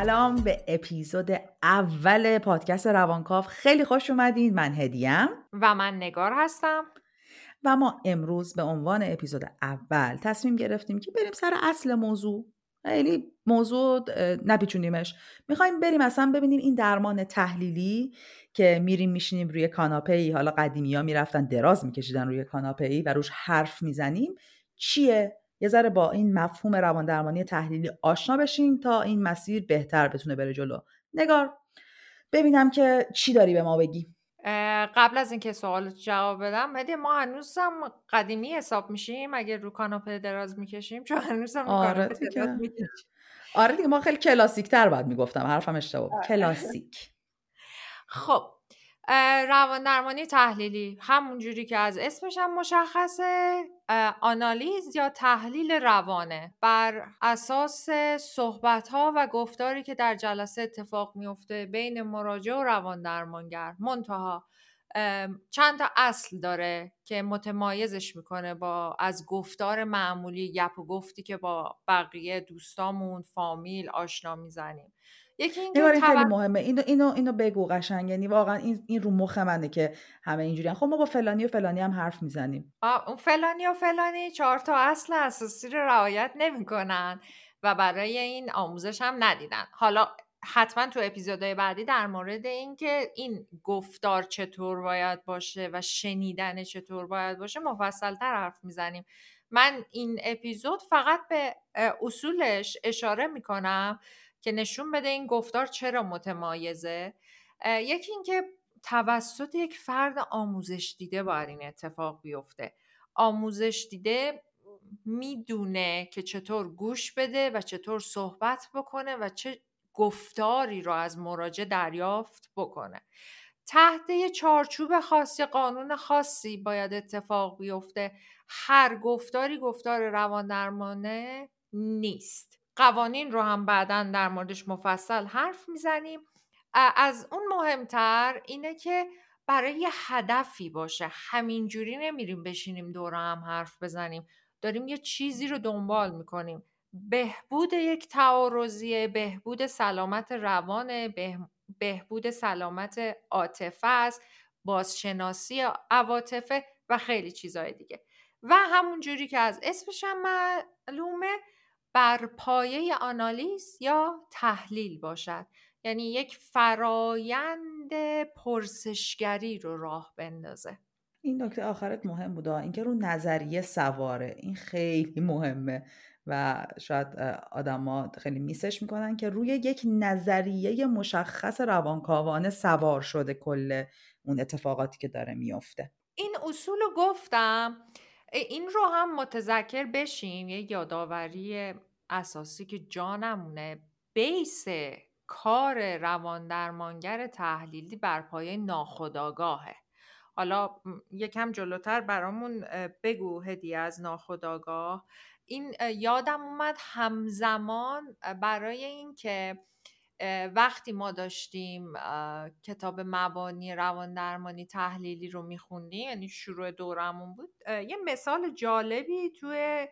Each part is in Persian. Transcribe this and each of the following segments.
سلام به اپیزود اول پادکست روانکاف خیلی خوش اومدین. من هدیم و من نگار هستم. و ما امروز به عنوان اپیزود اول تصمیم گرفتیم که بریم سر اصل موضوع. خیلی موضوع نپیچونیمش می‌خوایم بریم اصلا ببینیم این درمان تحلیلی که میریم میشینیم روی کاناپه ای حالا قدیمی ها می‌رفتن دراز میکشیدن روی کاناپه ای و روش حرف می‌زنیم. چیه؟ یه ذره با این مفهوم روان درمانی تحلیلی آشنا بشیم تا این مسیر بهتر بتونه بره جلو. نگار ببینم که چی داری به ما بگی. قبل از اینکه سوال جواب بدم مدی ما هنوزم قدیمی حساب میشیم؟ اگه رو کاناپه دراز می‌کشیم چون هنوزم رو آره دراز می‌کشیم. آره دیگه ما خیلی کلاسیک تر باید می‌گفتم حرفم اشتباه آره. کلاسیک. خب روان درمانی تحلیلی. همون جوری که از اسمش هم مشخصه آنالیز یا تحلیل روانه بر اساس صحبت ها و گفتاری که در جلسه اتفاق میفته بین مراجع و روان درمانگر منتها چند تا اصل داره که متمایزش می‌کنه با از گفتار معمولی گپ و گفتی که با بقیه دوستامون فامیل آشنا می‌زنیم. یکی این خیلی مهمه. اینو اینو اینو بگو قشنگ. یعنی واقعا این این رو مخ منه که همه اینجوری خب ما با فلانی و فلانی هم حرف می‌زنیم. اون فلانی و فلانی چهار تا اصل اساسی رو رعایت نمی‌کنن و برای این آموزش هم ندیدن. حالا حتما تو اپیزودهای بعدی در مورد اینکه این گفتار چطور باید باشه و شنیدن چطور باید باشه مفصلتر حرف می‌زنیم. من این اپیزود فقط به اصولش اشاره می‌کنم که نشون بده این گفتار چرا متمایزه. یکی اینکه توسط یک فرد آموزش دیده باید این اتفاق بیفته. آموزش دیده می‌دونه که چطور گوش بده و چطور صحبت بکنه و چه گفتاری رو از مراجع دریافت بکنه. تحت یه چارچوب خاصی قانون خاصی باید اتفاق بیفته. هر گفتاری گفتار روان درمانه نیست. قوانین رو هم بعدا در موردش مفصل حرف می‌زنیم. از اون مهمتر اینه که برای هدفی باشه. همینجوری نمیریم بشینیم دور هم حرف بزنیم. داریم یه چیزی رو دنبال می‌کنیم. بهبود یک تعارضیه بهبود سلامت روان بهبود سلامت عاطفه است بازشناسی عواطفه و خیلی چیزهای دیگه. و همون جوری که از اسمش هم معلومه بر پایه آنالیز یا تحلیل باشد. یعنی یک فرایند پرسشگری رو راه بندازه. این نکته آخرت مهم بوده اینکه رو نظریه سواره. این خیلی مهمه. و شاید آدما خیلی میسش می‌کنن که روی یک نظریه مشخص روانکاوانه سوار شده کل اون اتفاقاتی که داره میافته. این اصول رو گفتم. این رو هم متذکر بشیم یه یادآوری اساسی که جانمونه. بیس کار روان درمانگر تحلیلی بر پایه ناخداگاهه حالا یکم جلوتر برامون بگو هدیه از ناخداگاه این یادم اومد همزمان برای اینکه وقتی ما داشتیم کتاب مبانی روان درمانی تحلیلی رو میخوندیم یعنی شروع دورمون بود یه مثال جالبی توی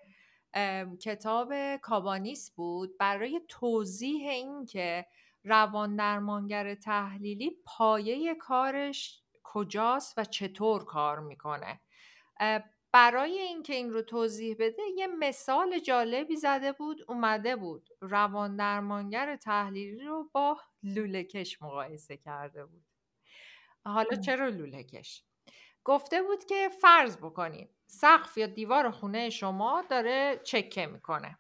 کتاب کابانیس بود. برای توضیح این که روان درمانگر تحلیلی پایه کارش کجاست و چطور کار می‌کنه. برای اینکه این رو توضیح بده یه مثال جالبی زده بود اومده بود. روان درمانگر تحلیلی رو با لولهکش مقایسه کرده بود. حالا چرا لولهکش گفته بود که فرض بکنید سقف یا دیوار خونه شما داره چکه می‌کنه.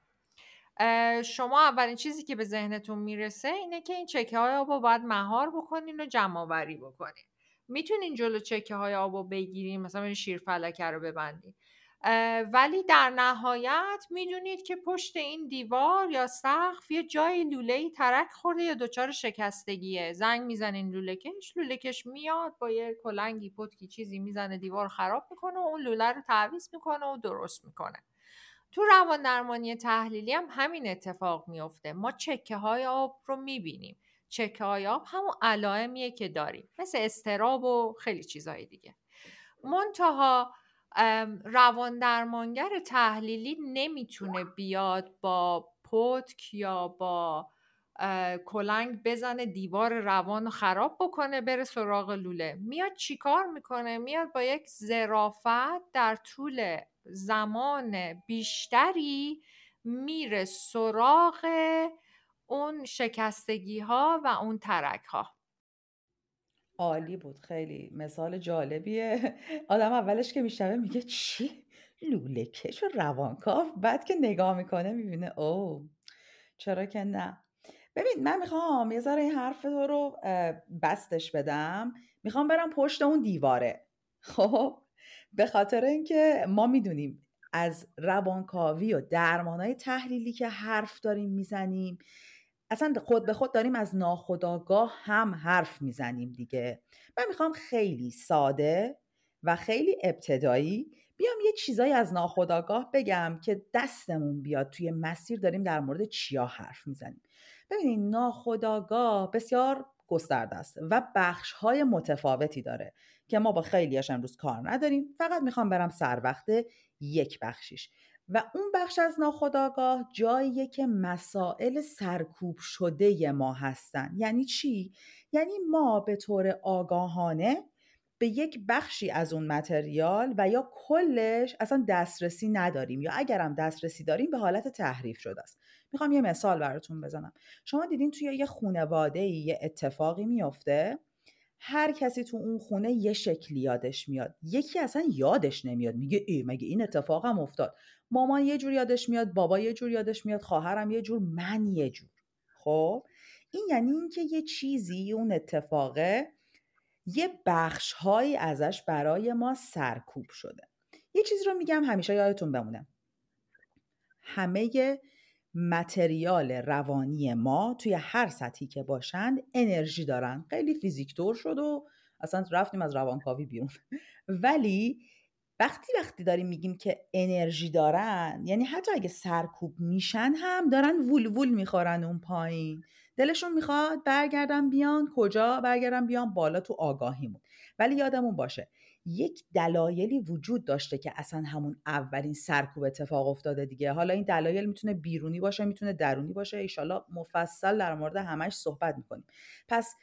شما اولین چیزی که به ذهنتون می‌رسه اینه که این چکه های آب رو باید مهار بکنین و جمع آوری بکنین. می‌تونین جلو چکه های آب رو بگیرین مثلا شیر فلکه رو ببندین. ولی در نهایت می‌دونید که پشت این دیوار یا سقف یه جای لوله ای ترک خورده یا دچار شکستگیه. زنگ می‌زنین لوله کش میاد با یه کلنگی پتکی چیزی می‌زنه دیوار خراب می‌کنه و اون لوله رو تعویض می‌کنه و درست می‌کنه. تو روان درمانی تحلیلی هم همین اتفاق میفته ما چکه های آب رو می‌بینیم. آب همون علائمیه که داریم مثل استراب و خیلی چیزهای دیگه. منتها روان درمانگر تحلیلی نمی‌تونه بیاد با پتک یا با کلنگ بزنه دیوار روان رو خراب بکنه بره سراغ لوله. میاد چیکار می‌کنه؟ میاد با یک زرافت در طول زمان بیشتری میره سراغ اون شکستگی ها و اون ترک ها عالی بود خیلی مثال جالبیه. آدم اولش که میشنوه میگه چی؟ لوله کش و روانکاو. بعد که نگاه می‌کنه می‌بینه او چرا که نه. ببین من می‌خوام یه ذره این حرف تو رو بستش بدم. می‌خوام برم پشت اون دیواره. خب به خاطر اینکه ما می‌دونیم از روانکاوی و درمانهای تحلیلی که حرف داریم می‌زنیم اصلا خود به خود داریم از ناخداگاه هم حرف می‌زنیم دیگه. من می‌خوام خیلی ساده و خیلی ابتدایی بیام یه چیزایی از ناخداگاه بگم که دستمون بیاد توی مسیر داریم در مورد چیا حرف می‌زنیم. ببینید ناخداگاه بسیار گسترده است و بخش های متفاوتی داره که ما با خیلیاش امروز کار نداریم. فقط می‌خوام برم سر وقت یک بخشیش. و اون بخش از ناخداگاه جاییه که مسائل سرکوب شده ما هستن. یعنی چی؟ یعنی ما به طور آگاهانه به یک بخشی از اون متریال و یا کلش اصلا دسترسی نداریم یا اگرم دسترسی داریم به حالت تحریف شده است. می‌خوام یه مثال براتون بزنم. شما دیدین توی یه خونواده یه اتفاقی میفته؟ هر کسی تو اون خونه یه شکلی یادش میاد. یکی اصلا یادش نمیاد. میگه ای مگه این اتفاقم افتاد؟ مامان یه جور یادش میاد بابا یه جور یادش میاد خواهرم یه جور من یه جور. خب؟ این یعنی اینکه یه چیزی اون اتفاقه یه بخش هایی ازش برای ما سرکوب شده. یه چیزی رو میگم همیشه یادتون بمونه. همه متریال روانی ما توی هر سطحی که باشند انرژی دارن. خیلی فیزیکتور شد و اصلا رفتیم از روانکاوی بیرون. ولی وقتی وقتی داریم میگیم که انرژی دارن یعنی حتی اگه سرکوب میشن هم دارن وول وول می‌خورن اون پایین. دلشون می‌خواد برگردن بیان کجا برگردن بیان؟ بالا تو آگاهیمون. ولی یادمون باشه یک دلایلی وجود داشته که اصلا همون اولین سرکوب اتفاق افتاده دیگه. حالا این دلایل می‌تونه بیرونی باشه می‌تونه درونی باشه. ایشالا مفصل در مورد همش صحبت می‌کنیم. پس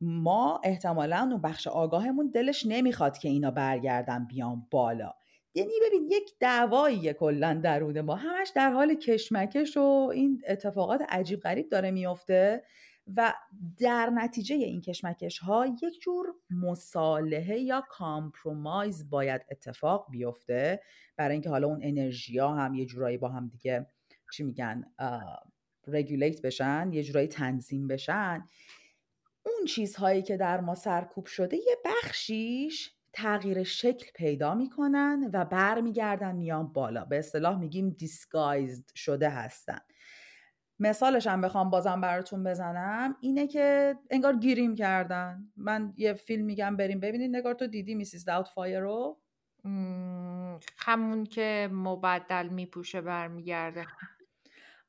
ما احتمالا اون بخش آگاهمون دلش نمی‌خواد که اینا برگردن بیان بالا. یعنی ببین یک دعوایی کلا درون ما. همش در حال کشمکش و این اتفاقات عجیب غریب داره میفته و در نتیجه این کشمکش ها یک جور مصالحه یا compromise باید اتفاق بیفته. برای اینکه حالا اون انرژی ها هم یه جورایی با هم دیگه چی میگن regulate بشن یه جورایی تنظیم بشن. اون چیزهایی که در ما سرکوب شده یه بخشیش تغییر شکل پیدا می‌کنن و برمیگردن میان بالا. به اصطلاح میگیم disguised شده هستن. مثالش هم بخوام بازم براتون بزنم اینه که انگار گیریم کردن. من یه فیلم میگم بریم ببینید. نگار تو دیدی میسیز داوت فایر رو همون که مبدل میپوشه برمیگرده.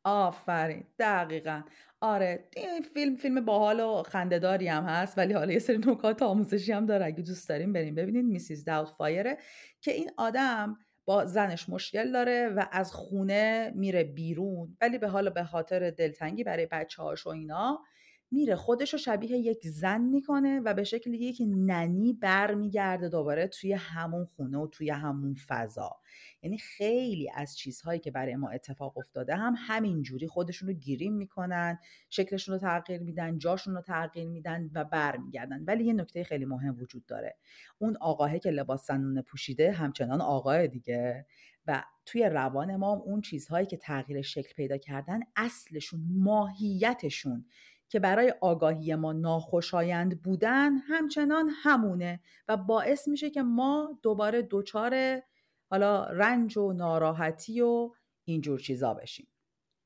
آفرین. دقیقا. آره این فیلم فیلم باحال و خندهداری هم هست ولی حالا یه سری نکات آموزشی هم داره. اگه دوست داریم بریم ببینید میسیز داوت فایره که این آدم با زنش مشکل داره و از خونه میره بیرون. ولی به حال به خاطر دلتنگی برای بچه هاش و اینا میره خودش رو شبیه یک زن می‌کنه و به شکل یک ننی برمیگرده دوباره توی همون خونه و توی همون فضا. یعنی خیلی از چیزهایی که برای ما اتفاق افتاده هم همینجوری خودشون رو گیریم می‌کنن شکلشون رو تغییر میدن جاشون رو تغییر میدن و برمیگردن. ولی یه نکته خیلی مهم وجود داره. اون آقاهه که لباس زنونه پوشیده همچنان آقاه دیگه و توی روان ما اون چیزهایی که تغییر شکل پیدا کردن اصلشون ماهیتشون. که برای آگاهی ما ناخوشایند بودن همچنان همونه و باعث میشه که ما دوباره دچار حالا رنج و ناراحتی و اینجور چیزا بشیم.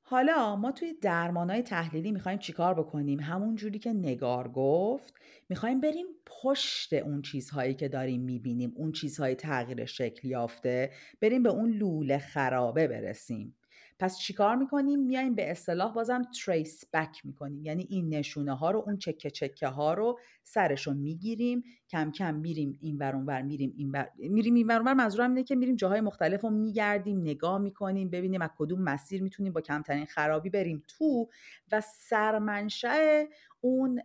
حالا ما توی درمانای تحلیلی می‌خوایم چیکار بکنیم؟ همون جوری که نگار گفت می‌خوایم بریم پشت اون چیزهایی که داریم می‌بینیم اون چیزهای تغییر شکل یافته بریم به اون لوله خرابه برسیم. پس چیکار می‌کنیم؟ میایم به اصطلاح بازم تریس بک می‌کنیم. یعنی این نشونه ها رو اون چکه چکه ها رو سرش رو می‌گیریم. کم کم میریم این ور ور میریم این بر... میریم این ور منظورم اینه که میریم جاهای مختلف رو میگردیم نگاه می‌کنیم ببینیم از کدوم مسیر می‌تونیم با کمترین خرابی بریم تو و سرمنشأ اون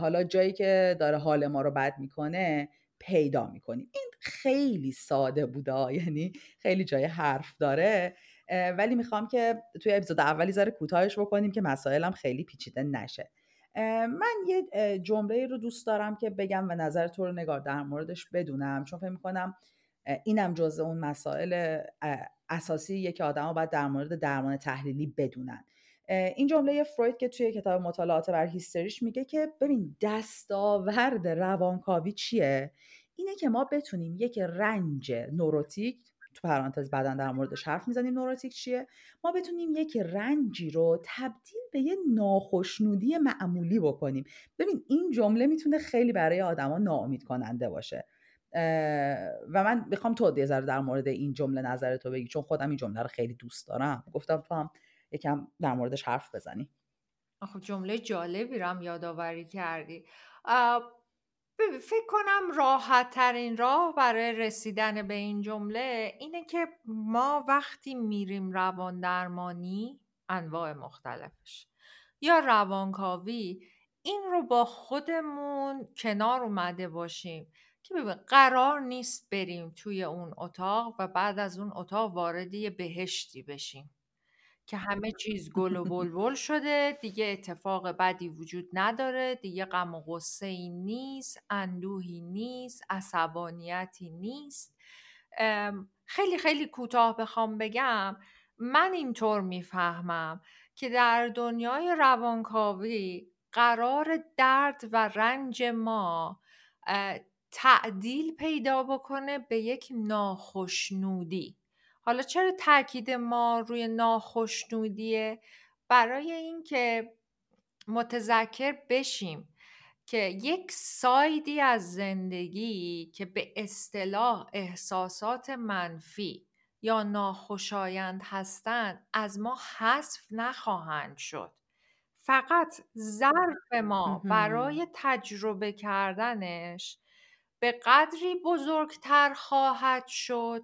حالا جایی که داره حال ما رو بد می‌کنه پیدا می‌کنیم. این خیلی ساده بوده یعنی خیلی جای حرف داره. ولی می‌خوام که توی اپیزود اولی ذره کوتاهش بکنیم که مسائلم خیلی پیچیده نشه. من یه جمله رو دوست دارم که بگم و نظر تو رو نگار در موردش بدونم چون فکر می‌کنم اینم جزء اون مسائل اساسیه که آدما باید در مورد درمان تحلیلی بدونن. این جمله فروید که توی کتاب مطالعات بر هیستریش میگه که ببین دستاورد روانکاوی چیه؟ اینه که ما بتونیم یک رنج نوروتیک تو پرانتز بعدا در موردش حرف می‌زنیم نوروتیک چیه؟ ما بتونیم یک رنجی رو تبدیل به یه ناخشنودی معمولی بکنیم. ببین این جمله می‌تونه خیلی برای آدما ناامید کننده باشه و من می‌خوام تو یه در مورد این جمله نظر تو بگی چون خودم این جمله رو خیلی دوست دارم. گفتم تو هم یکم در موردش حرف بزنی. خب جمله جالبی رو هم یادآوری کردی. فکر کنم راحت ترین راه برای رسیدن به این جمله اینه که ما وقتی میریم روان درمانی انواع مختلفش. یا روانکاوی این رو با خودمون کنار اومده باشیم که ببین قرار نیست بریم توی اون اتاق و بعد از اون اتاق واردی بهشتی بشیم. که همه چیز گل و بلبل شده دیگه اتفاق بدی وجود نداره دیگه غم و غصه ای نیست اندوهی نیست عصبانیتی نیست. خیلی خیلی کوتاه بخوام بگم من اینطور می‌فهمم که در دنیای روانکاوی قرار درد و رنج ما تعدیل پیدا بکنه به یک ناخشنودی. حالا چرا تاکید ما روی ناخشنودیه؟ برای اینکه متذکر بشیم که یک سایدی از زندگی که به اصطلاح احساسات منفی یا ناخوشایند هستند از ما حذف نخواهند شد. فقط ظرف ما برای تجربه کردنش به قدری بزرگتر خواهد شد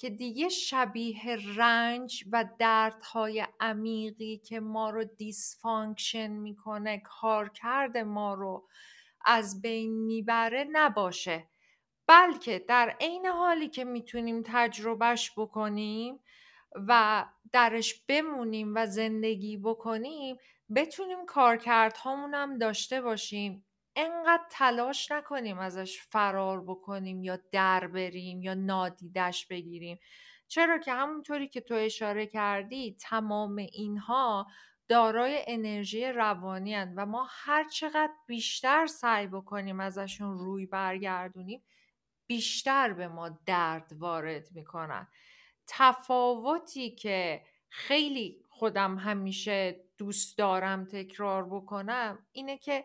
که دیگه شبیه رنج و دردهای عمیقی که ما رو دیسفانکشن می‌کنه کارکرد ما رو از بین می‌بره نباشه. بلکه در عین حالی که می‌تونیم تجربهش بکنیم و درش بمونیم و زندگی بکنیم بتونیم کارکردهامون هم داشته باشیم. انقدر تلاش نکنیم ازش فرار بکنیم یا در بریم یا نادیدش بگیریم. چرا که همونطوری که تو اشاره کردی تمام اینها دارای انرژی روانی هن و ما هر چقدر بیشتر سعی بکنیم ازشون روی برگردونیم بیشتر به ما درد وارد می‌کنن. تفاوتی که خیلی خودم همیشه دوست دارم تکرار بکنم اینه که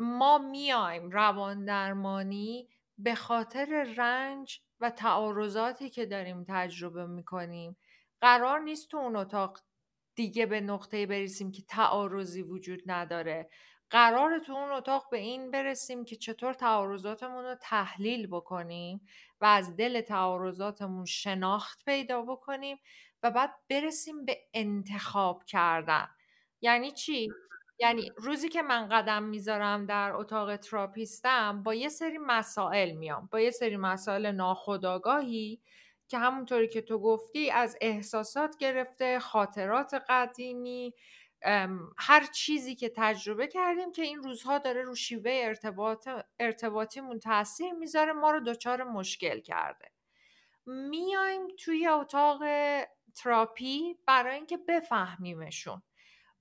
ما میایم روان درمانی به خاطر رنج و تعارضاتی که داریم تجربه می‌کنیم. قرار نیست تو اون اتاق دیگه به نقطه برسیم که تعارضی وجود نداره. قرار تو اون اتاق به این برسیم که چطور تعارضاتمون رو تحلیل بکنیم و از دل تعارضاتمون شناخت پیدا بکنیم و بعد برسیم به انتخاب کردن. یعنی چی؟ یعنی روزی که من قدم می‌ذارم در اتاق تراپیستم با یه سری مسائل میام. با یه سری مسائل ناخودآگاهی که همونطوری که تو گفتی از احساسات گرفته خاطرات قدیمی هر چیزی که تجربه کردیم که این روزها داره رو شیوه ارتباط ارتباطیمون تاثیر می‌ذاره ما رو دچار مشکل کرده. میایم توی اتاق تراپی برای اینکه بفهمیمشون.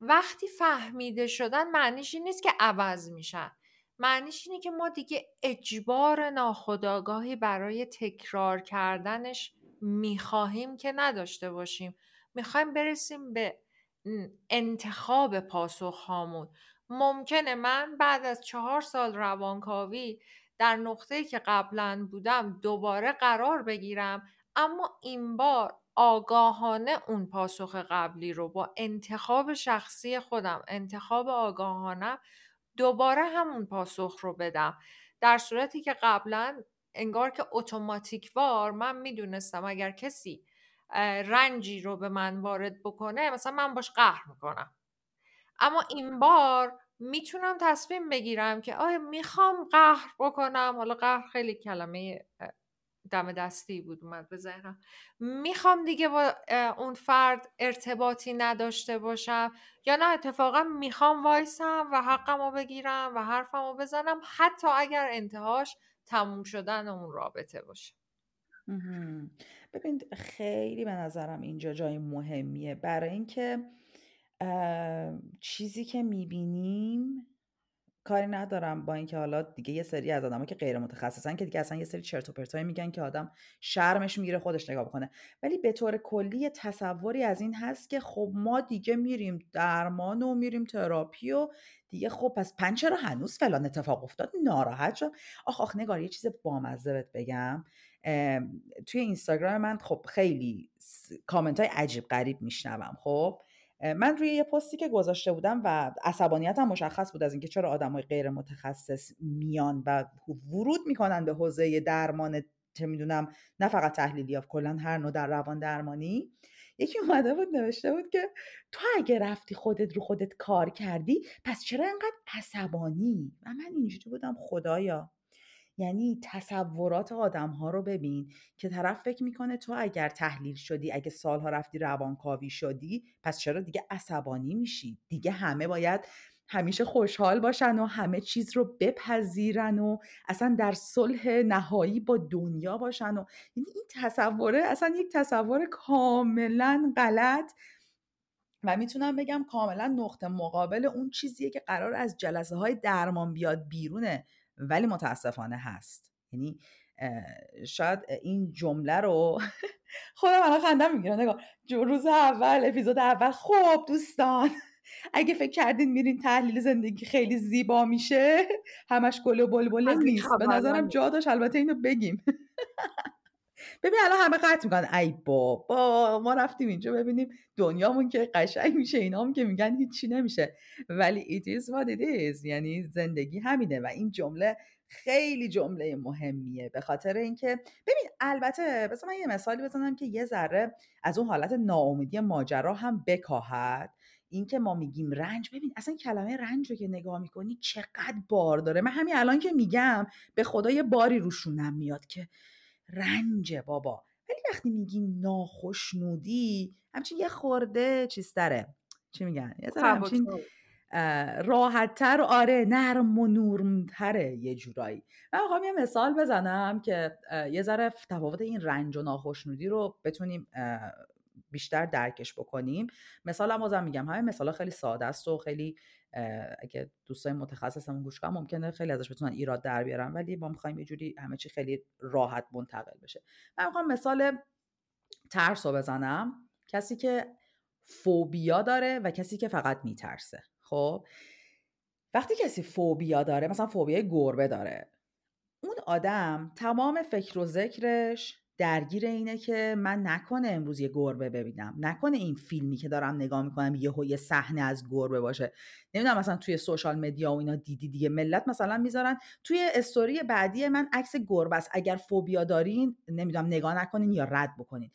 وقتی فهمیده شدن معنیش این نیست که عوض میشن. معنیش اینه که ما دیگه اجبار ناخودآگاهی برای تکرار کردنش می‌خواهیم که نداشته باشیم. می‌خوایم برسیم به انتخاب پاسخ هامون ممکنه من بعد از چهار سال روانکاوی در نقطه که قبلا بودم دوباره قرار بگیرم اما این بار آگاهانه اون پاسخ قبلی رو با انتخاب شخصی خودم انتخاب آگاهانه دوباره همون پاسخ رو بدم. در صورتی که قبلا انگار که اتوماتیک وار من می‌دونستم اگر کسی رنجی رو به من وارد بکنه مثلا من باش قهر می‌کنم. اما این بار می‌تونم تصمیم بگیرم که آیا می‌خوام قهر بکنم؟ حالا قهر خیلی کلمه دم دستی بود اومد به ذهنم. می‌خوام دیگه با اون فرد ارتباطی نداشته باشم یا نه؟ اتفاقا می‌خوام وایسم و حقم رو بگیرم و حرفم رو بزنم حتی اگر انتهاش تموم شدن اون رابطه باشه. ببین خیلی به نظرم اینجا جای مهمیه. برای اینکه چیزی که می‌بینیم کاری ندارم با اینکه حالا دیگه یه سری از آدما که غیر متخصصن که دیگه اصلا یه سری چرت و پرتایی میگن که آدم شرمش می‌گیره خودش نگاه بکنه. ولی به طور کلی تصوری از این هست که خب ما دیگه میریم درمان و میریم تراپی و دیگه خب پس پنج چرا هنوز فلان اتفاق افتاد؟ ناراحت شد آخ آخ نگار یه چیز بامزه بهت بگم. توی اینستاگرام من خب خیلی کامنت های عجیب غریب میشنوم خب؟ من روی یه پستی که گذاشته بودم و عصبانیتم مشخص بود از اینکه چرا آدمای غیر متخصص میان و ورود می‌کنن به حوزه درمان چه می‌دونم نه فقط تحلیلی یا کلا هر نوع در روان درمانی. یکی اومده بود نوشته بود که تو اگه رفتی خودت رو خودت کار کردی پس چرا انقدر عصبانی؟ و من اینجوری بودم خدایا. یعنی تصورات آدم ها رو ببین که طرف فکر می‌کنه تو اگر تحلیل شدی اگه سالها رفتی روانکاوی شدی پس چرا دیگه عصبانی میشی؟ دیگه همه باید همیشه خوشحال باشن و همه چیز رو بپذیرن و اصلا در صلح نهایی با دنیا باشن و یعنی این تصوره اصلا یک تصور کاملا غلط و می‌تونم بگم کاملا نقطه مقابل اون چیزیه که قرار از جلسه های درمان بیاد بیرونه. ولی متاسفانه هست. یعنی شاید این جمله رو خودم الان خندم می‌گیره نگاه روز اول اپیزود اول. خب دوستان اگه فکر کردین میرین تحلیل زندگی خیلی زیبا میشه همش گل و بلبله نیست. به نظرم جا داشت. البته اینو بگیم. ببین الان همه قطع می‌کنن. ای بابا ما رفتیم اینجا ببینیم دنیامون که قشنگ میشه. اینا هم که میگن هیچی نمیشه. ولی it is what it is. یعنی زندگی همینه و این جمله خیلی جمله مهمیه. به خاطر اینکه ببین البته بذار من یه مثالی بزنم که یه ذره از اون حالت ناامیدی ماجرا هم بکاهد. اینکه ما میگیم رنج. ببین اصلا کلمه رنج رو که نگاه می‌کنی چقدر بار داره. من همین الان که میگم به خدا یه باری روشونم میاد که رنج بابا. ولی وقتی میگی ناخشنودی همچین یه خورده چیز داره چی میگن؟ یه همچین راحتتر آره نرم و نورمتره یه جورایی. من می‌خوام یه مثال بزنم که یه ذره تفاوت این رنج و ناخشنودی رو بتونیم بیشتر درکش بکنیم. مثال هم بازم میگم. همه مثال خیلی ساده است و خیلی اگه دوستای متخصصمون گوش کنن ممکنه خیلی ازش بتونن ایراد در بیارن ولی ما می‌خوایم یه جوری همه چی خیلی راحت منتقل بشه. من می‌خوام مثال ترس رو بزنم. کسی که فوبیا داره و کسی که فقط میترسه. خب؟ وقتی کسی فوبیا داره مثلا فوبیای گربه داره اون آدم تمام فکر و ذکرش درگیر اینه که من نکنه امروز یه گربه ببینم. نکنه این فیلمی که دارم نگاه می‌کنم یه یه صحنه از گربه باشه. نمی‌دونم مثلا توی سوشال مدیا و اینا دیدی دیگه ملت مثلا می‌ذارن. توی استوری بعدی من عکس گربه است. اگر فوبیا دارین نمی‌دونم نگاه نکنین یا رد بکنین.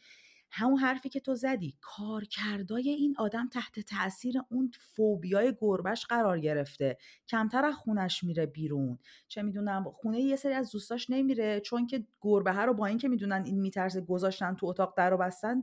همون حرفی که تو زدی کارکردای این آدم تحت تاثیر اون فوبیای گربش قرار گرفته. کمتر از خونش میره بیرون. چه می‌دونم خونه یه سری از دوستاش نمیره. چون که گربه ها رو با اینکه می‌دونن این میترسه گذاشتن تو اتاق در رو بستن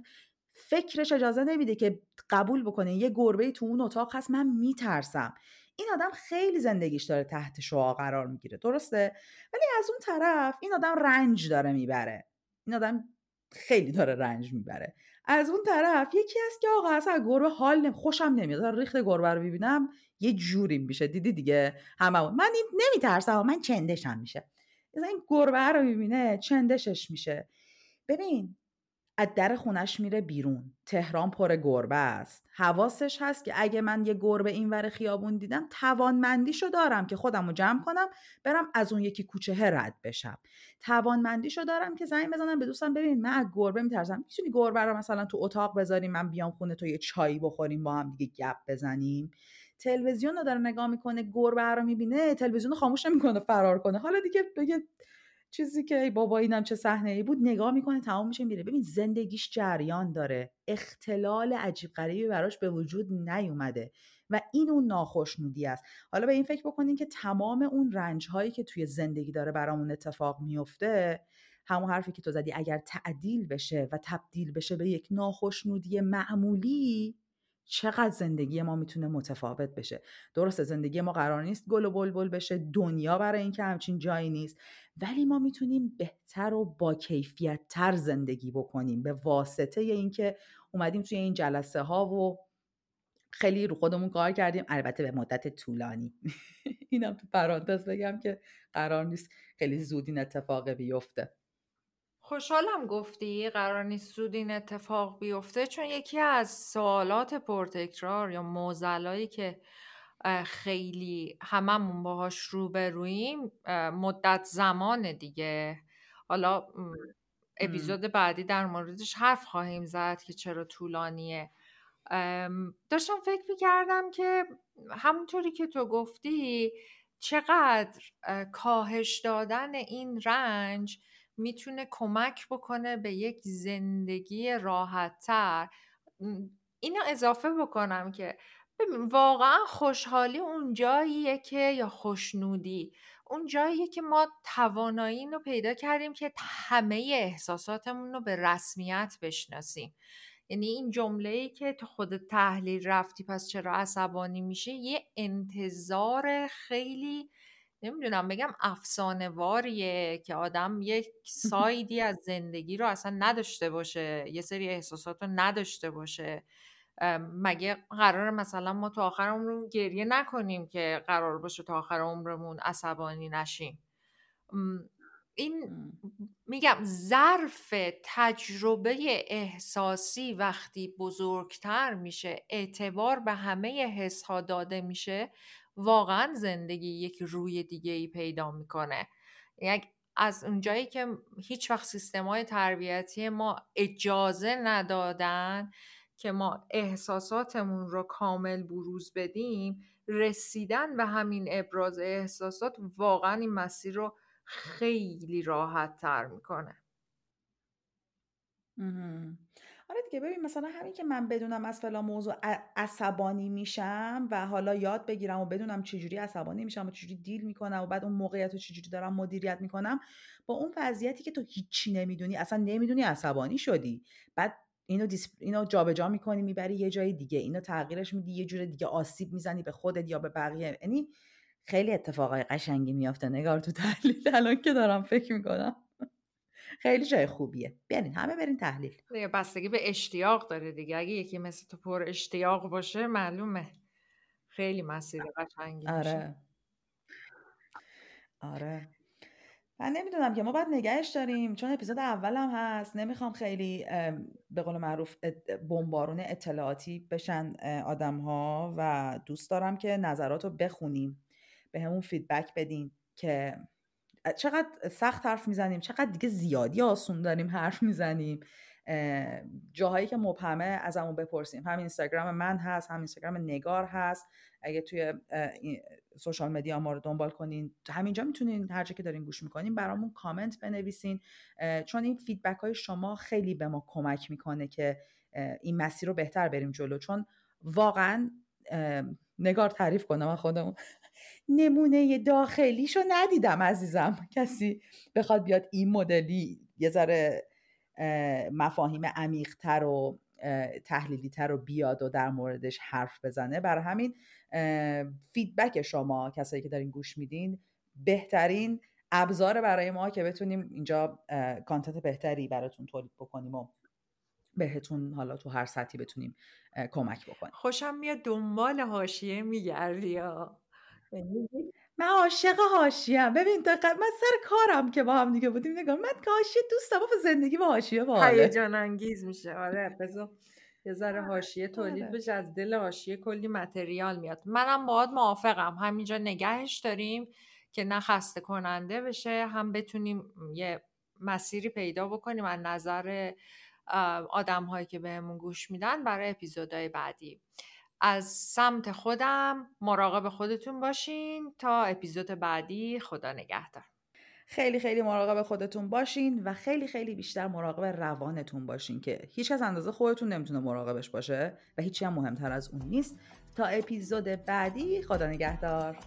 فکرش اجازه نمیده که قبول بکنه. یه گربه تو اون اتاق هست من میترسم. این آدم خیلی زندگیش داره تحت شعا قرار می‌گیره. درسته؟ ولی از اون طرف این آدم رنج داره می‌بره. این آدم خیلی داره رنج می‌بره. از اون طرف یکی هست که آقا اصلا گربه حال خوشم نمیاد. ریخت گربه رو ببینم یه جوری میشه. دیدی دیگه؟ هممون. من این نمیترسم من چندشم میشه. این گربه رو می‌بینه چندشش میشه. ببین از در خونش میره بیرون. تهران پر گربه است. حواسش هست که اگه من یه گربه اینور خیابون دیدم توانمندیشو دارم که خودم رو جمع کنم برم از اون یکی کوچه رد بشم. توانمندیشو دارم که زنگ بزنم به دوستم ببین من از گربه میترسم. می‌تونی گربه رو مثلا تو اتاق بذاریم من بیام خونه تو یه چایی بخوریم با هم دیگه گپ بزنیم. تلویزیون رو داره نگاه می‌کنه گربه رو می‌بینه تلویزیون رو خاموش نمی‌کنه فرار کنه. حالا دیگه بگه چیزی که ای بابا اینم چه صحنه ای بود نگاه می‌کنه تمام میشه میره. ببین زندگیش جریان داره. اختلال عجیب غریبی براش به وجود نیومده و این اون ناخشنودی است. حالا به این فکر بکنین که تمام اون رنج هایی که توی زندگی داره برامون اتفاق میفته همون حرفی که تو زدی اگر تعدیل بشه و تبدیل بشه به یک ناخشنودی معمولی چقدر زندگی ما می‌تونه متفاوت بشه. درسته زندگی ما قرار نیست گل و بلبل بشه دنیا برای اینکه همچین جایی نیست. ولی ما می‌تونیم بهتر و با کیفیت تر زندگی بکنیم. به واسطه اینکه اومدیم توی این جلسه ها و خیلی رو خودمون کار کردیم. البته به مدت طولانی. اینم تو پرانتز بگم که قرار نیست خیلی زود این اتفاق بیفته. خوشحالم گفتی قرار نیست زود این اتفاق بیفته چون یکی از سوالات پرتکرار یا موزلایی که خیلی هممون باهاش روبرویم مدت زمان دیگه. حالا اپیزود بعدی در موردش حرف خواهیم زد که چرا طولانیه. داشتم فکر می‌کردم که همونطوری که تو گفتی چقدر کاهش دادن این رنج می‌تونه کمک بکنه به یک زندگی راحتتر. اینو اضافه بکنم که واقعا خوشحالی اون جاییه که یا خوشنودی اون جاییه که ما توانایی رو پیدا کردیم که همه احساساتمون رو به رسمیت بشناسیم. یعنی این جمله ای که تو خود تحلیل رفتی پس چرا عصبانی میشه یه انتظار خیلی نمی‌دونم بگم افسانه واریه که آدم یک سایدی از زندگی رو اصلا نداشته باشه یه سری احساسات رو نداشته باشه. مگه قرار مثلا ما تو آخر عمرمون گریه نکنیم که قرار باشه تا آخر عمرمون عصبانی نشیم؟ این میگم ظرف تجربه احساسی وقتی بزرگتر میشه اعتبار به همه حس ها داده میشه واقعا زندگی یک روی دیگه ای پیدا می‌کنه. یک از اونجایی که هیچ وقت سیستم های تربیتی ما اجازه ندادن که ما احساساتمون رو کامل بروز بدیم رسیدن به همین ابراز احساسات واقعا این مسیر رو خیلی راحت تر می‌کنه آره دیگه ببین مثلا همین که من بدونم از فلان موضوع عصبانی میشم و حالا یاد بگیرم و بدونم چجوری عصبانی میشم و چجوری دیل می‌کنم و بعد اون موقعیت رو چجوری دارم مدیریت می‌کنم با اون وضعیتی که تو هیچی نمی‌دونی اصلا نمی‌دونی عصبانی شدی. بعد اینو دیسپ... اینو جابجا می‌کنی می‌بری یه جای دیگه اینو تغییرش میدی یه جور دیگه آسیب می‌زنی به خودت یا به بقیه. یعنی خیلی اتفاقای قشنگی میافته. نگار تو تحلیل الان که دارم فکر می‌کنم. خیلی جای خوبیه. برین همه برین تحلیل. دیگه بستگی به اشتیاق داره دیگه. اگه یکی مثل تو پر اشتیاق باشه معلومه. خیلی مسیر قشنگی آره. آره. من نمی‌دونم که ما باید نگهش داریم. چون اپیزود اولم هست. نمی‌خوام خیلی به قول معروف بمبارون اطلاعاتی بشن آدم ها و دوست دارم که نظرات رو بخونیم. بهمون feedback بدین که چقدر سخت حرف می‌زنیم چقدر دیگه زیادی آسون داریم حرف می‌زنیم. جاهایی که مبهمه ازمون بپرسین. هم اینستاگرام من هست هم اینستاگرام نگار هست. اگه توی social media ما رو دنبال کنین همینجا می‌تونین هر جا که دارین گوش می‌کنین برامون کامنت بنویسین. چون این feedback های شما خیلی به ما کمک می‌کنه که این مسیر رو بهتر بریم جلو. چون واقعا نگار تعریف کنم خودمون. نمونه داخلیشو ندیدم عزیزم. کسی بخواد بیاد این مدلی یه ذره مفاهیم عمیقتر و تحلیلی تر رو بیاد و در موردش حرف بزنه. برای همین فیدبک شما کسایی که دارین گوش میدین بهترین ابزار برای ما که بتونیم اینجا کانتنت بهتری براتون تولید بکنیم و بهتون حالا تو هر سطحی بتونیم کمک بکنیم. خوشم میاد دنبال حاشیه میگردی من عاشق حاشیه‌ام. ببین دقیق من سر کارم که با هم دیگه بودیم نگاه من که حاشیه دوستم و زندگی با حاشیه باحاله هیجان انگیز میشه. آره بذار یه ذره حاشیه تولید آره. بشه از دل حاشیه کلی متریال میاد. منم باهات موافقم. همینجا نگهش داریم که نه خسته کننده بشه هم بتونیم یه مسیری پیدا بکنیم از نظر آدم هایی که بهمون گوش میدن برای اپیزودهای بعدی. از سمت خودم مراقب خودتون باشین تا اپیزود بعدی خدا نگهدار. خیلی خیلی مراقب خودتون باشین و خیلی خیلی بیشتر مراقب روانتون باشین که هیچ از اندازه خودتون نمی‌تونه مراقبش باشه و هیچی هم مهمتر از اون نیست. تا اپیزود بعدی خدا نگهدار.